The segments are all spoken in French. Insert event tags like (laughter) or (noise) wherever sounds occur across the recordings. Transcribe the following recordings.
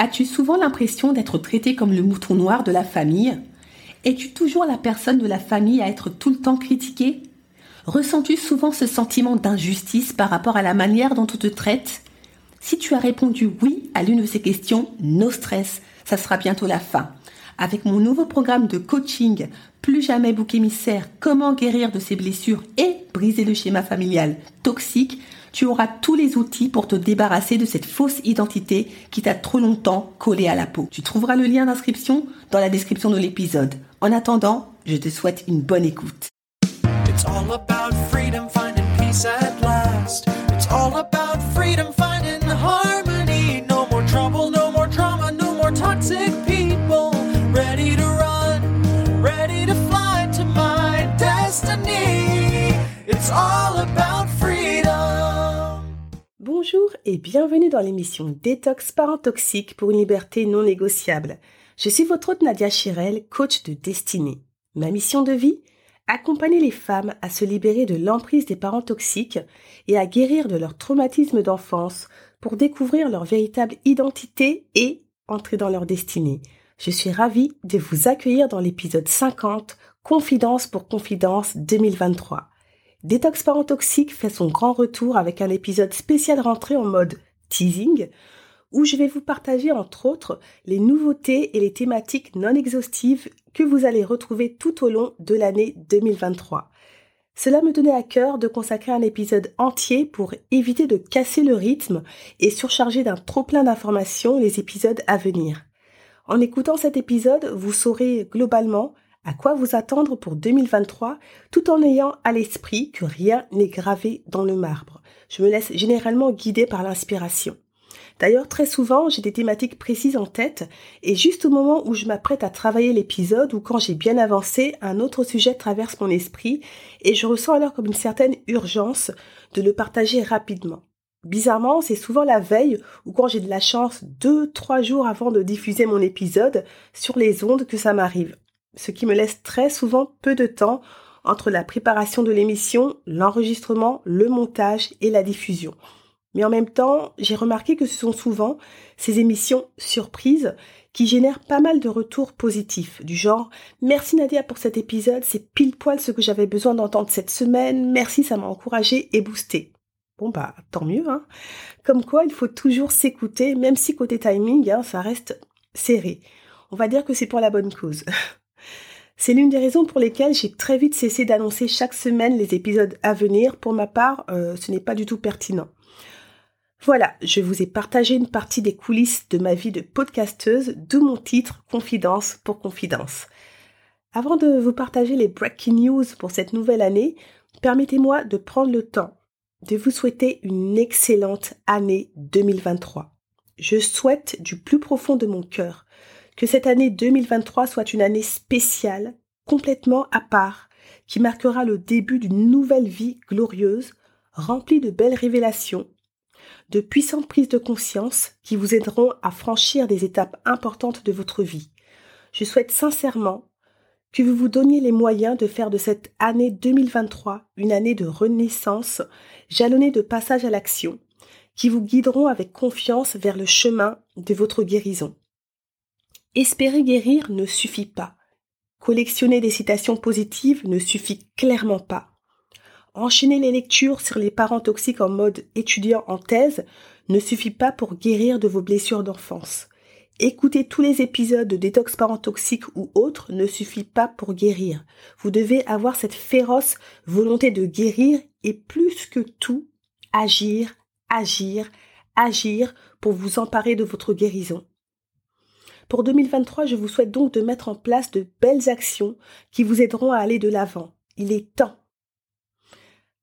As-tu souvent l'impression d'être traité comme le mouton noir de la famille? Es-tu toujours la personne de la famille à être tout le temps critiquée? Ressens-tu souvent ce sentiment d'injustice par rapport à la manière dont on te traite? Si tu as répondu oui à l'une de ces questions, no stress, ça sera bientôt la fin. Avec mon nouveau programme de coaching Plus jamais bouc émissaire, comment guérir de ses blessures et briser le schéma familial toxique, tu auras tous les outils pour te débarrasser de cette fausse identité qui t'a trop longtemps collé à la peau. Tu trouveras le lien d'inscription dans la description de l'épisode. En attendant, je te souhaite une bonne écoute. Bonjour et bienvenue dans l'émission Détox Parents Toxiques pour une liberté non négociable. Je suis votre hôte Nadia Chirel, coach de destinée. Ma mission de vie? Accompagner les femmes à se libérer de l'emprise des parents toxiques et à guérir de leur traumatisme d'enfance pour découvrir leur véritable identité et entrer dans leur destinée. Je suis ravie de vous accueillir dans l'épisode 50 Confidence pour Confidence 2023. Détox Parent Toxique fait son grand retour avec un épisode spécial rentré en mode teasing où je vais vous partager entre autres les nouveautés et les thématiques non exhaustives que vous allez retrouver tout au long de l'année 2023. Cela me donnait à cœur de consacrer un épisode entier pour éviter de casser le rythme et surcharger d'un trop plein d'informations les épisodes à venir. En écoutant cet épisode, vous saurez globalement à quoi vous attendre pour 2023 tout en ayant à l'esprit que rien n'est gravé dans le marbre? Je me laisse généralement guider par l'inspiration. D'ailleurs, très souvent, j'ai des thématiques précises en tête et juste au moment où je m'apprête à travailler l'épisode ou quand j'ai bien avancé, un autre sujet traverse mon esprit et je ressens alors comme une certaine urgence de le partager rapidement. Bizarrement, c'est souvent la veille ou quand j'ai de la chance deux, trois jours avant de diffuser mon épisode sur les ondes que ça m'arrive ce qui me laisse très souvent peu de temps entre la préparation de l'émission, l'enregistrement, le montage et la diffusion. Mais en même temps, j'ai remarqué que ce sont souvent ces émissions surprises qui génèrent pas mal de retours positifs, du genre Merci Nadia pour cet épisode, c'est pile poil ce que j'avais besoin d'entendre cette semaine, merci, ça m'a encouragé et boosté. Bon bah tant mieux, hein. Comme quoi il faut toujours s'écouter, même si côté timing, hein, ça reste serré. On va dire que c'est pour la bonne cause. (laughs) C'est l'une des raisons pour lesquelles j'ai très vite cessé d'annoncer chaque semaine les épisodes à venir. Pour ma part, euh, ce n'est pas du tout pertinent. Voilà, je vous ai partagé une partie des coulisses de ma vie de podcasteuse, d'où mon titre Confidence pour Confidence. Avant de vous partager les breaking news pour cette nouvelle année, permettez-moi de prendre le temps de vous souhaiter une excellente année 2023. Je souhaite du plus profond de mon cœur que cette année 2023 soit une année spéciale, complètement à part, qui marquera le début d'une nouvelle vie glorieuse, remplie de belles révélations, de puissantes prises de conscience qui vous aideront à franchir des étapes importantes de votre vie. Je souhaite sincèrement que vous vous donniez les moyens de faire de cette année 2023 une année de renaissance, jalonnée de passage à l'action, qui vous guideront avec confiance vers le chemin de votre guérison. Espérer guérir ne suffit pas. Collectionner des citations positives ne suffit clairement pas. Enchaîner les lectures sur les parents toxiques en mode étudiant en thèse ne suffit pas pour guérir de vos blessures d'enfance. Écouter tous les épisodes de détox parents toxiques ou autres ne suffit pas pour guérir. Vous devez avoir cette féroce volonté de guérir et plus que tout, agir, agir, agir pour vous emparer de votre guérison. Pour 2023, je vous souhaite donc de mettre en place de belles actions qui vous aideront à aller de l'avant. Il est temps.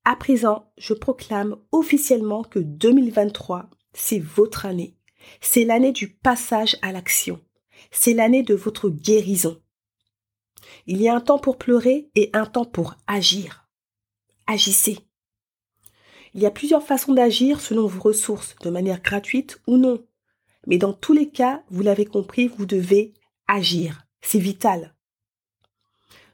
À présent, je proclame officiellement que 2023, c'est votre année. C'est l'année du passage à l'action. C'est l'année de votre guérison. Il y a un temps pour pleurer et un temps pour agir. Agissez. Il y a plusieurs façons d'agir selon vos ressources, de manière gratuite ou non. Mais dans tous les cas, vous l'avez compris, vous devez agir. C'est vital.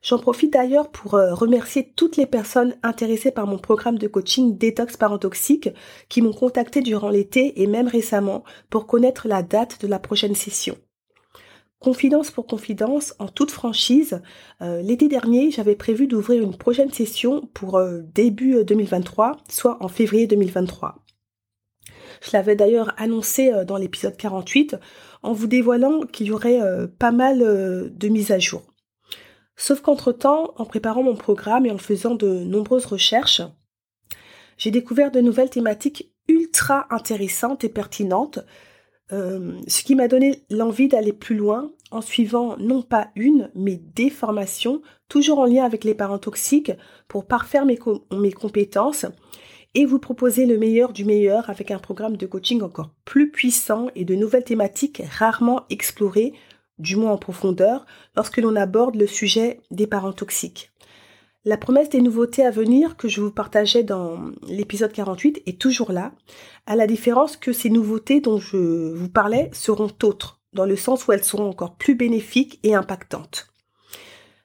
J'en profite d'ailleurs pour euh, remercier toutes les personnes intéressées par mon programme de coaching Détox Parent Toxique qui m'ont contacté durant l'été et même récemment pour connaître la date de la prochaine session. Confidence pour confidence, en toute franchise, euh, l'été dernier, j'avais prévu d'ouvrir une prochaine session pour euh, début 2023, soit en février 2023. Je l'avais d'ailleurs annoncé dans l'épisode 48 en vous dévoilant qu'il y aurait pas mal de mises à jour. Sauf qu'entre-temps, en préparant mon programme et en faisant de nombreuses recherches, j'ai découvert de nouvelles thématiques ultra intéressantes et pertinentes, euh, ce qui m'a donné l'envie d'aller plus loin en suivant non pas une, mais des formations, toujours en lien avec les parents toxiques, pour parfaire mes compétences et vous proposer le meilleur du meilleur avec un programme de coaching encore plus puissant et de nouvelles thématiques rarement explorées du moins en profondeur, lorsque l'on aborde le sujet des parents toxiques. La promesse des nouveautés à venir que je vous partageais dans l'épisode 48 est toujours là, à la différence que ces nouveautés dont je vous parlais seront autres, dans le sens où elles seront encore plus bénéfiques et impactantes.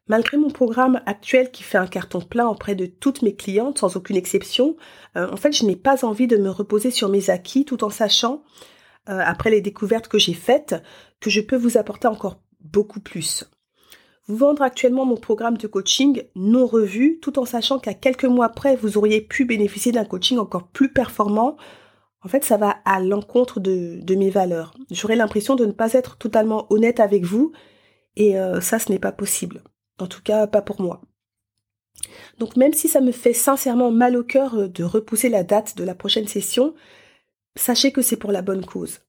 Malgré mon programme actuel qui fait un carton plein auprès de toutes mes clientes, sans aucune exception, euh, en fait, je n'ai pas envie de me reposer sur mes acquis tout en sachant euh, après les découvertes que j'ai faites, que je peux vous apporter encore beaucoup plus. Vous vendre actuellement mon programme de coaching non revu, tout en sachant qu'à quelques mois près, vous auriez pu bénéficier d'un coaching encore plus performant. En fait, ça va à l'encontre de, mes valeurs. J'aurais l'impression de ne pas être totalement honnête avec vous, et euh, ça, ce n'est pas possible. En tout cas, pas pour moi. Donc même si ça me fait sincèrement mal au cœur euh, de repousser la date de la prochaine session, sachez que c'est pour la bonne cause.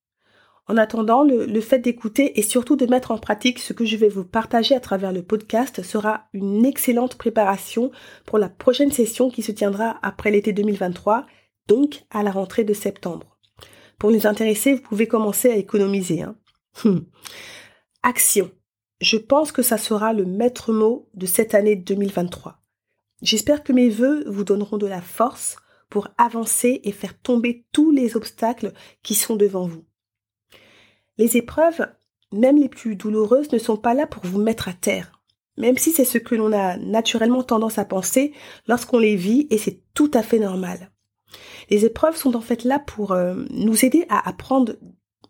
En attendant, le, fait d'écouter et surtout de mettre en pratique ce que je vais vous partager à travers le podcast sera une excellente préparation pour la prochaine session qui se tiendra après l'été 2023, donc à la rentrée de septembre. Pour nous intéresser, vous pouvez commencer à économiser. Hein. Hum. Action. Je pense que ça sera le maître mot de cette année 2023. J'espère que mes voeux vous donneront de la force, pour avancer et faire tomber tous les obstacles qui sont devant vous. Les épreuves, même les plus douloureuses, ne sont pas là pour vous mettre à terre, même si c'est ce que l'on a naturellement tendance à penser lorsqu'on les vit et c'est tout à fait normal. Les épreuves sont en fait là pour euh, nous aider à apprendre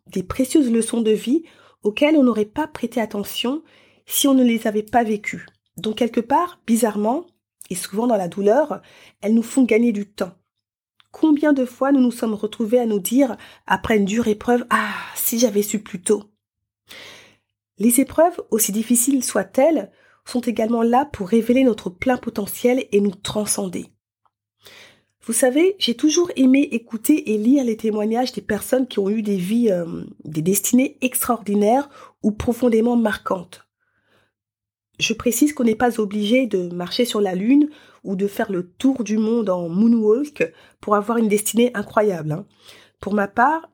des précieuses leçons de vie auxquelles on n'aurait pas prêté attention si on ne les avait pas vécues. Donc quelque part, bizarrement, et souvent dans la douleur, elles nous font gagner du temps. Combien de fois nous nous sommes retrouvés à nous dire, après une dure épreuve, Ah, si j'avais su plus tôt. Les épreuves, aussi difficiles soient-elles, sont également là pour révéler notre plein potentiel et nous transcender. Vous savez, j'ai toujours aimé écouter et lire les témoignages des personnes qui ont eu des vies, euh, des destinées extraordinaires ou profondément marquantes. Je précise qu'on n'est pas obligé de marcher sur la Lune ou de faire le tour du monde en moonwalk pour avoir une destinée incroyable. Hein. Pour ma part,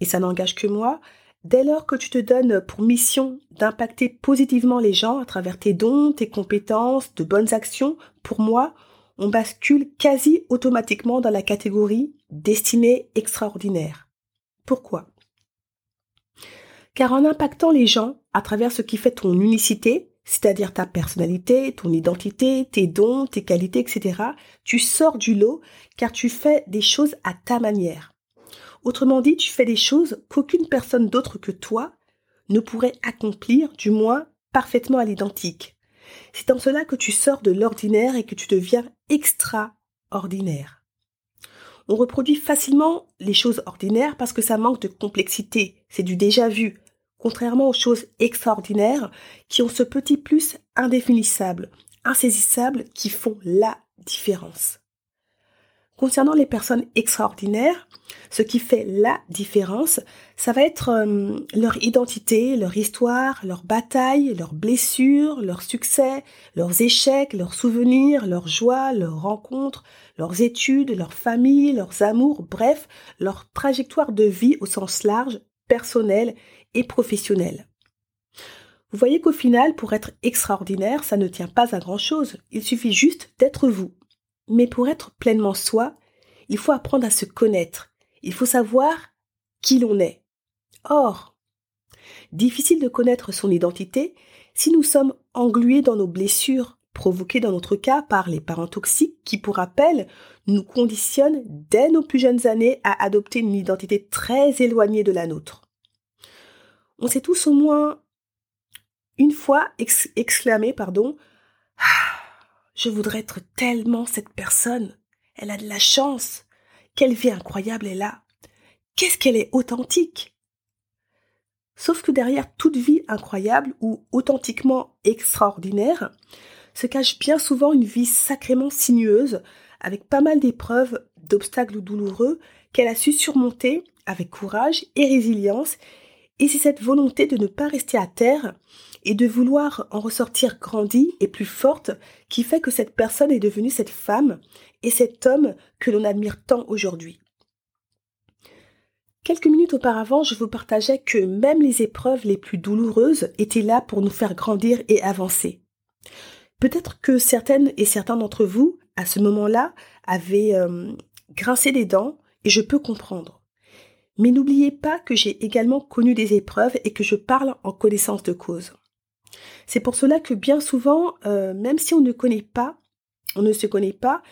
et ça n'engage que moi, dès lors que tu te donnes pour mission d'impacter positivement les gens à travers tes dons, tes compétences, de bonnes actions, pour moi, on bascule quasi automatiquement dans la catégorie destinée extraordinaire. Pourquoi? Car en impactant les gens à travers ce qui fait ton unicité, c'est-à-dire ta personnalité, ton identité, tes dons, tes qualités, etc., tu sors du lot car tu fais des choses à ta manière. Autrement dit, tu fais des choses qu'aucune personne d'autre que toi ne pourrait accomplir, du moins parfaitement à l'identique. C'est en cela que tu sors de l'ordinaire et que tu deviens extraordinaire. On reproduit facilement les choses ordinaires parce que ça manque de complexité, c'est du déjà vu, contrairement aux choses extraordinaires qui ont ce petit plus indéfinissable, insaisissable qui font la différence. Concernant les personnes extraordinaires, ce qui fait la différence, ça va être euh, leur identité, leur histoire, leurs batailles, leurs blessures, leurs succès, leurs échecs, leurs souvenirs, leurs joies, leurs rencontres, leurs études, leur famille, leurs amours, bref, leur trajectoire de vie au sens large, personnel et professionnel. Vous voyez qu'au final, pour être extraordinaire, ça ne tient pas à grand-chose. Il suffit juste d'être vous. Mais pour être pleinement soi, il faut apprendre à se connaître. Il faut savoir qui l'on est. Or, difficile de connaître son identité si nous sommes englués dans nos blessures, provoqués dans notre cas par les parents toxiques qui, pour rappel, nous conditionnent dès nos plus jeunes années à adopter une identité très éloignée de la nôtre. On s'est tous au moins une fois exclamé, pardon, je voudrais être tellement cette personne. Elle a de la chance. Quelle vie incroyable elle a. Qu'est-ce qu'elle est authentique. Sauf que derrière toute vie incroyable ou authentiquement extraordinaire, se cache bien souvent une vie sacrément sinueuse, avec pas mal d'épreuves, d'obstacles douloureux qu'elle a su surmonter avec courage et résilience, et c'est cette volonté de ne pas rester à terre et de vouloir en ressortir grandie et plus forte qui fait que cette personne est devenue cette femme et cet homme que l'on admire tant aujourd'hui. Quelques minutes auparavant, je vous partageais que même les épreuves les plus douloureuses étaient là pour nous faire grandir et avancer. Peut-être que certaines et certains d'entre vous, à ce moment-là, avaient euh, grincé des dents, et je peux comprendre. Mais n'oubliez pas que j'ai également connu des épreuves et que je parle en connaissance de cause. C'est pour cela que bien souvent, euh, même si on ne connaît pas, on ne se connaît pas,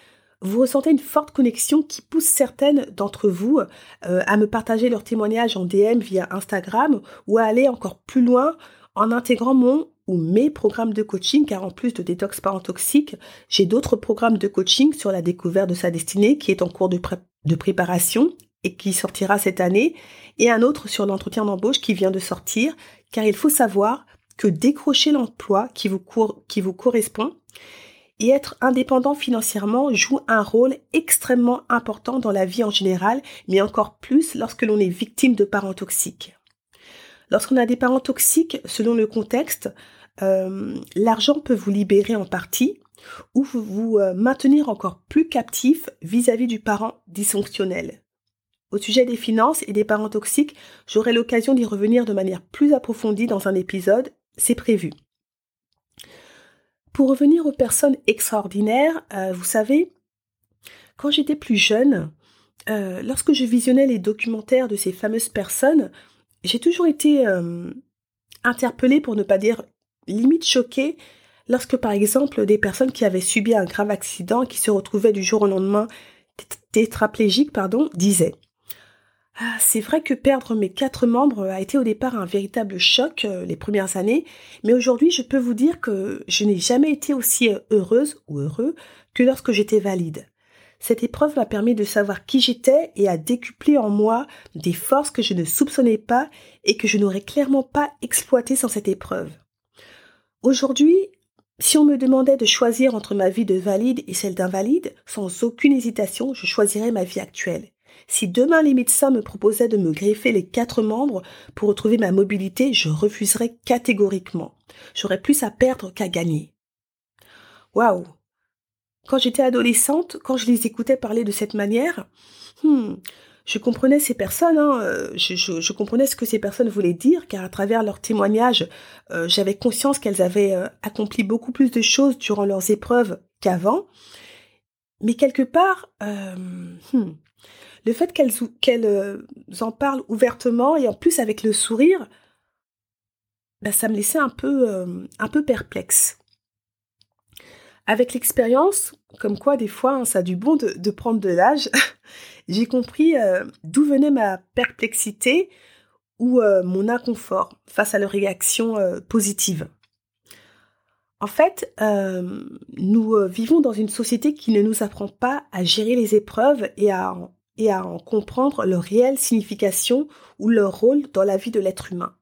vous ressentez une forte connexion qui pousse certaines d'entre vous euh, à me partager leurs témoignages en DM via Instagram ou à aller encore plus loin en intégrant mon ou mes programmes de coaching, car en plus de détox parent toxique, j'ai d'autres programmes de coaching sur la découverte de sa destinée qui est en cours de, de préparation et qui sortira cette année, et un autre sur l'entretien d'embauche qui vient de sortir, car il faut savoir que décrocher l'emploi qui vous, qui vous correspond et être indépendant financièrement joue un rôle extrêmement important dans la vie en général, mais encore plus lorsque l'on est victime de parents toxiques. Lorsqu'on a des parents toxiques, selon le contexte, euh, l'argent peut vous libérer en partie ou vous, euh, maintenir encore plus captif vis-à-vis -vis du parent dysfonctionnel. Au sujet des finances et des parents toxiques, j'aurai l'occasion d'y revenir de manière plus approfondie dans un épisode c'est prévu. Pour revenir aux personnes extraordinaires, euh, vous savez, quand j'étais plus jeune, euh, lorsque je visionnais les documentaires de ces fameuses personnes, j'ai toujours été euh, interpellée, pour ne pas dire limite choquée, lorsque par exemple des personnes qui avaient subi un grave accident, qui se retrouvaient du jour au lendemain tétraplégiques, pardon, disaient ah, c'est vrai que perdre mes quatre membres a été au départ un véritable choc euh, les premières années, mais aujourd'hui je peux vous dire que je n'ai jamais été aussi euh, heureuse ou heureux que lorsque j'étais valide. Cette épreuve m'a permis de savoir qui j'étais et a décuplé en moi des forces que je ne soupçonnais pas et que je n'aurais clairement pas exploitées sans cette épreuve. Aujourd'hui, si on me demandait de choisir entre ma vie de valide et celle d'invalide, sans aucune hésitation, je choisirais ma vie actuelle. Si demain les médecins me proposaient de me greffer les quatre membres pour retrouver ma mobilité, je refuserais catégoriquement. J'aurais plus à perdre qu'à gagner. Waouh Quand j'étais adolescente, quand je les écoutais parler de cette manière, hmm, je comprenais ces personnes, hein, euh, je, comprenais ce que ces personnes voulaient dire, car à travers leurs témoignages, euh, j'avais conscience qu'elles avaient euh, accompli beaucoup plus de choses durant leurs épreuves qu'avant. Mais quelque part, hmm, le fait qu'elles euh, en parlent ouvertement et en plus avec le sourire, bah, ça me laissait un peu, euh, un peu perplexe. Avec l'expérience, comme quoi des fois hein, ça a du bon de, prendre de l'âge, (laughs) j'ai compris euh, d'où venait ma perplexité ou mon inconfort face à leurs réactions positives. En fait, nous vivons dans une société qui ne nous apprend pas à gérer les épreuves et à et à en comprendre leur réelle signification ou leur rôle dans la vie de l'être humain.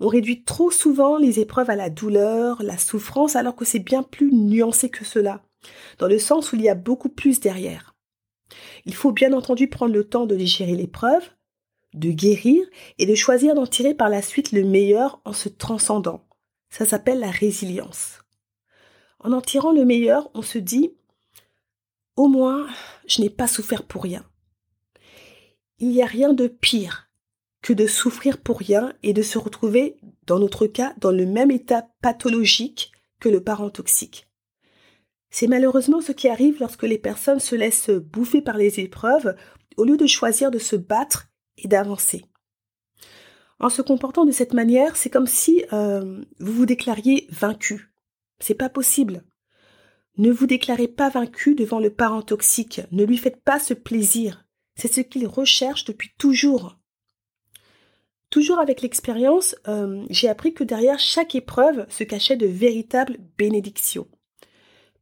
On réduit trop souvent les épreuves à la douleur, la souffrance, alors que c'est bien plus nuancé que cela, dans le sens où il y a beaucoup plus derrière. Il faut bien entendu prendre le temps de gérer l'épreuve, de guérir et de choisir d'en tirer par la suite le meilleur en se transcendant. Ça s'appelle la résilience. En en tirant le meilleur, on se dit au moins, je n'ai pas souffert pour rien. Il n'y a rien de pire que de souffrir pour rien et de se retrouver, dans notre cas, dans le même état pathologique que le parent toxique. C'est malheureusement ce qui arrive lorsque les personnes se laissent bouffer par les épreuves au lieu de choisir de se battre et d'avancer. En se comportant de cette manière, c'est comme si euh, vous vous déclariez vaincu. C'est pas possible. Ne vous déclarez pas vaincu devant le parent toxique. Ne lui faites pas ce plaisir. C'est ce qu'il recherche depuis toujours. Toujours avec l'expérience, euh, j'ai appris que derrière chaque épreuve se cachait de véritables bénédictions.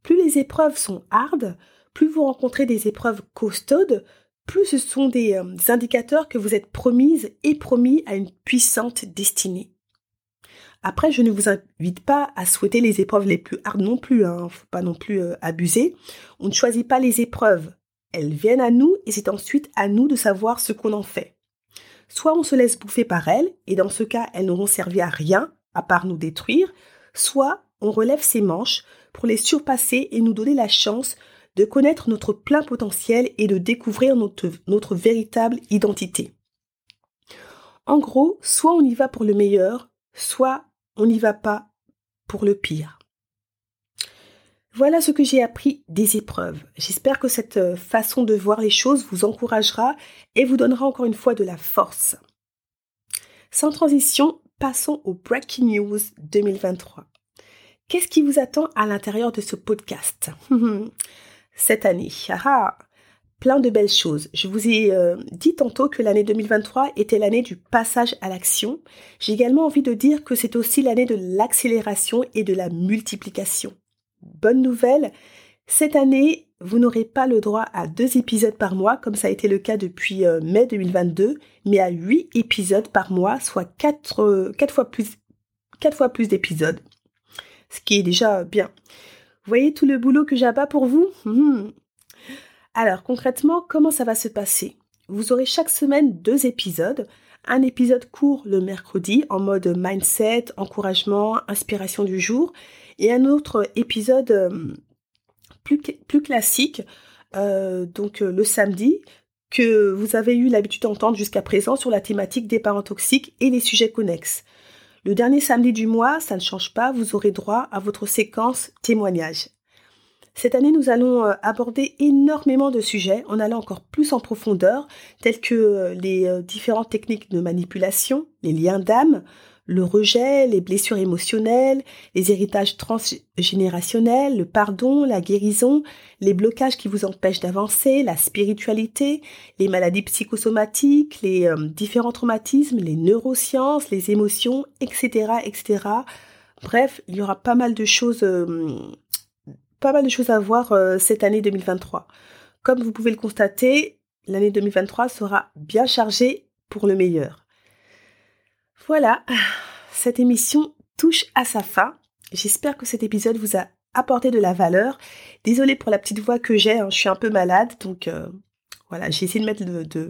Plus les épreuves sont hardes, plus vous rencontrez des épreuves costaudes, plus ce sont des, euh, indicateurs que vous êtes promise et promis à une puissante destinée. Après, je ne vous invite pas à souhaiter les épreuves les plus hardes non plus, hein, faut pas non plus euh, abuser. On ne choisit pas les épreuves, elles viennent à nous et c'est ensuite à nous de savoir ce qu'on en fait. Soit on se laisse bouffer par elles, et dans ce cas, elles n'auront servi à rien, à part nous détruire, soit on relève ses manches pour les surpasser et nous donner la chance de connaître notre plein potentiel et de découvrir notre, véritable identité. En gros, soit on y va pour le meilleur, soit on n'y va pas pour le pire. Voilà ce que j'ai appris des épreuves. J'espère que cette euh, façon de voir les choses vous encouragera et vous donnera encore une fois de la force. Sans transition, passons au Breaking News 2023. Qu'est-ce qui vous attend à l'intérieur de ce podcast? (laughs) Cette année. Ah, ah, plein de belles choses. Je vous ai euh, dit tantôt que l'année 2023 était l'année du passage à l'action. J'ai également envie de dire que c'est aussi l'année de l'accélération et de la multiplication. Bonne nouvelle, cette année, vous n'aurez pas le droit à deux épisodes par mois, comme ça a été le cas depuis euh, mai 2022, mais à huit épisodes par mois, soit quatre, euh, quatre fois plus, quatre fois plus d'épisodes. Ce qui est déjà bien voyez tout le boulot que j'ai pas pour vous? Hmm. Alors concrètement, comment ça va se passer? Vous aurez chaque semaine deux épisodes. Un épisode court le mercredi en mode mindset, encouragement, inspiration du jour. Et un autre épisode euh, plus, classique, euh, donc euh, le samedi, que vous avez eu l'habitude d'entendre jusqu'à présent sur la thématique des parents toxiques et les sujets connexes. Le dernier samedi du mois, ça ne change pas, vous aurez droit à votre séquence témoignage. Cette année, nous allons euh, aborder énormément de sujets en allant encore plus en profondeur, tels que euh, les euh, différentes techniques de manipulation, les liens d'âme, le rejet, les blessures émotionnelles, les héritages transgénérationnels, le pardon, la guérison, les blocages qui vous empêchent d'avancer, la spiritualité, les maladies psychosomatiques, les différents traumatismes, les neurosciences, les émotions, etc., etc. Bref, il y aura pas mal de choses, pas mal de choses à voir euh, cette année 2023. Comme vous pouvez le constater, l'année 2023 sera bien chargée pour le meilleur. Voilà, cette émission touche à sa fin. J'espère que cet épisode vous a apporté de la valeur. Désolée pour la petite voix que j'ai, hein, je suis un peu malade, donc euh, voilà, j'ai essayé de mettre de,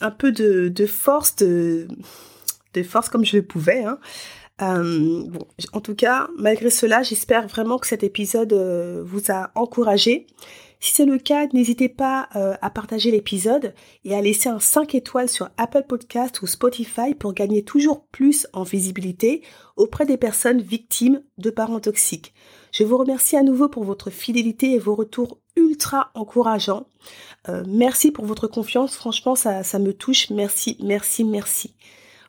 un peu de, force, de, force comme je pouvais. Hein. Euh, en tout cas, malgré cela, j'espère vraiment que cet épisode euh, vous a encouragé. Si c'est le cas, n'hésitez pas euh, à partager l'épisode et à laisser un 5 étoiles sur Apple Podcast ou Spotify pour gagner toujours plus en visibilité auprès des personnes victimes de parents toxiques. Je vous remercie à nouveau pour votre fidélité et vos retours ultra encourageants. Merci pour votre confiance, franchement ça, ça me touche. Merci, merci, merci.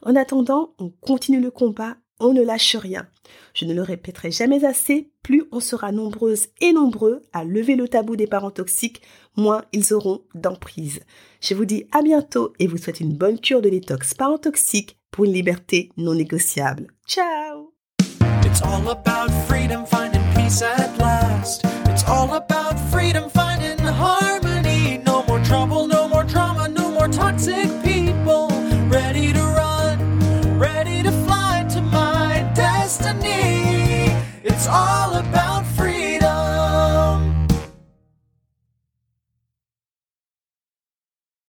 En attendant, on continue le combat on ne lâche rien. Je ne le répéterai jamais assez, plus on sera nombreuses et nombreux à lever le tabou des parents toxiques, moins ils auront d'emprise. Je vous dis à bientôt et vous souhaite une bonne cure de détox parents toxiques pour une liberté non négociable. Ciao. all of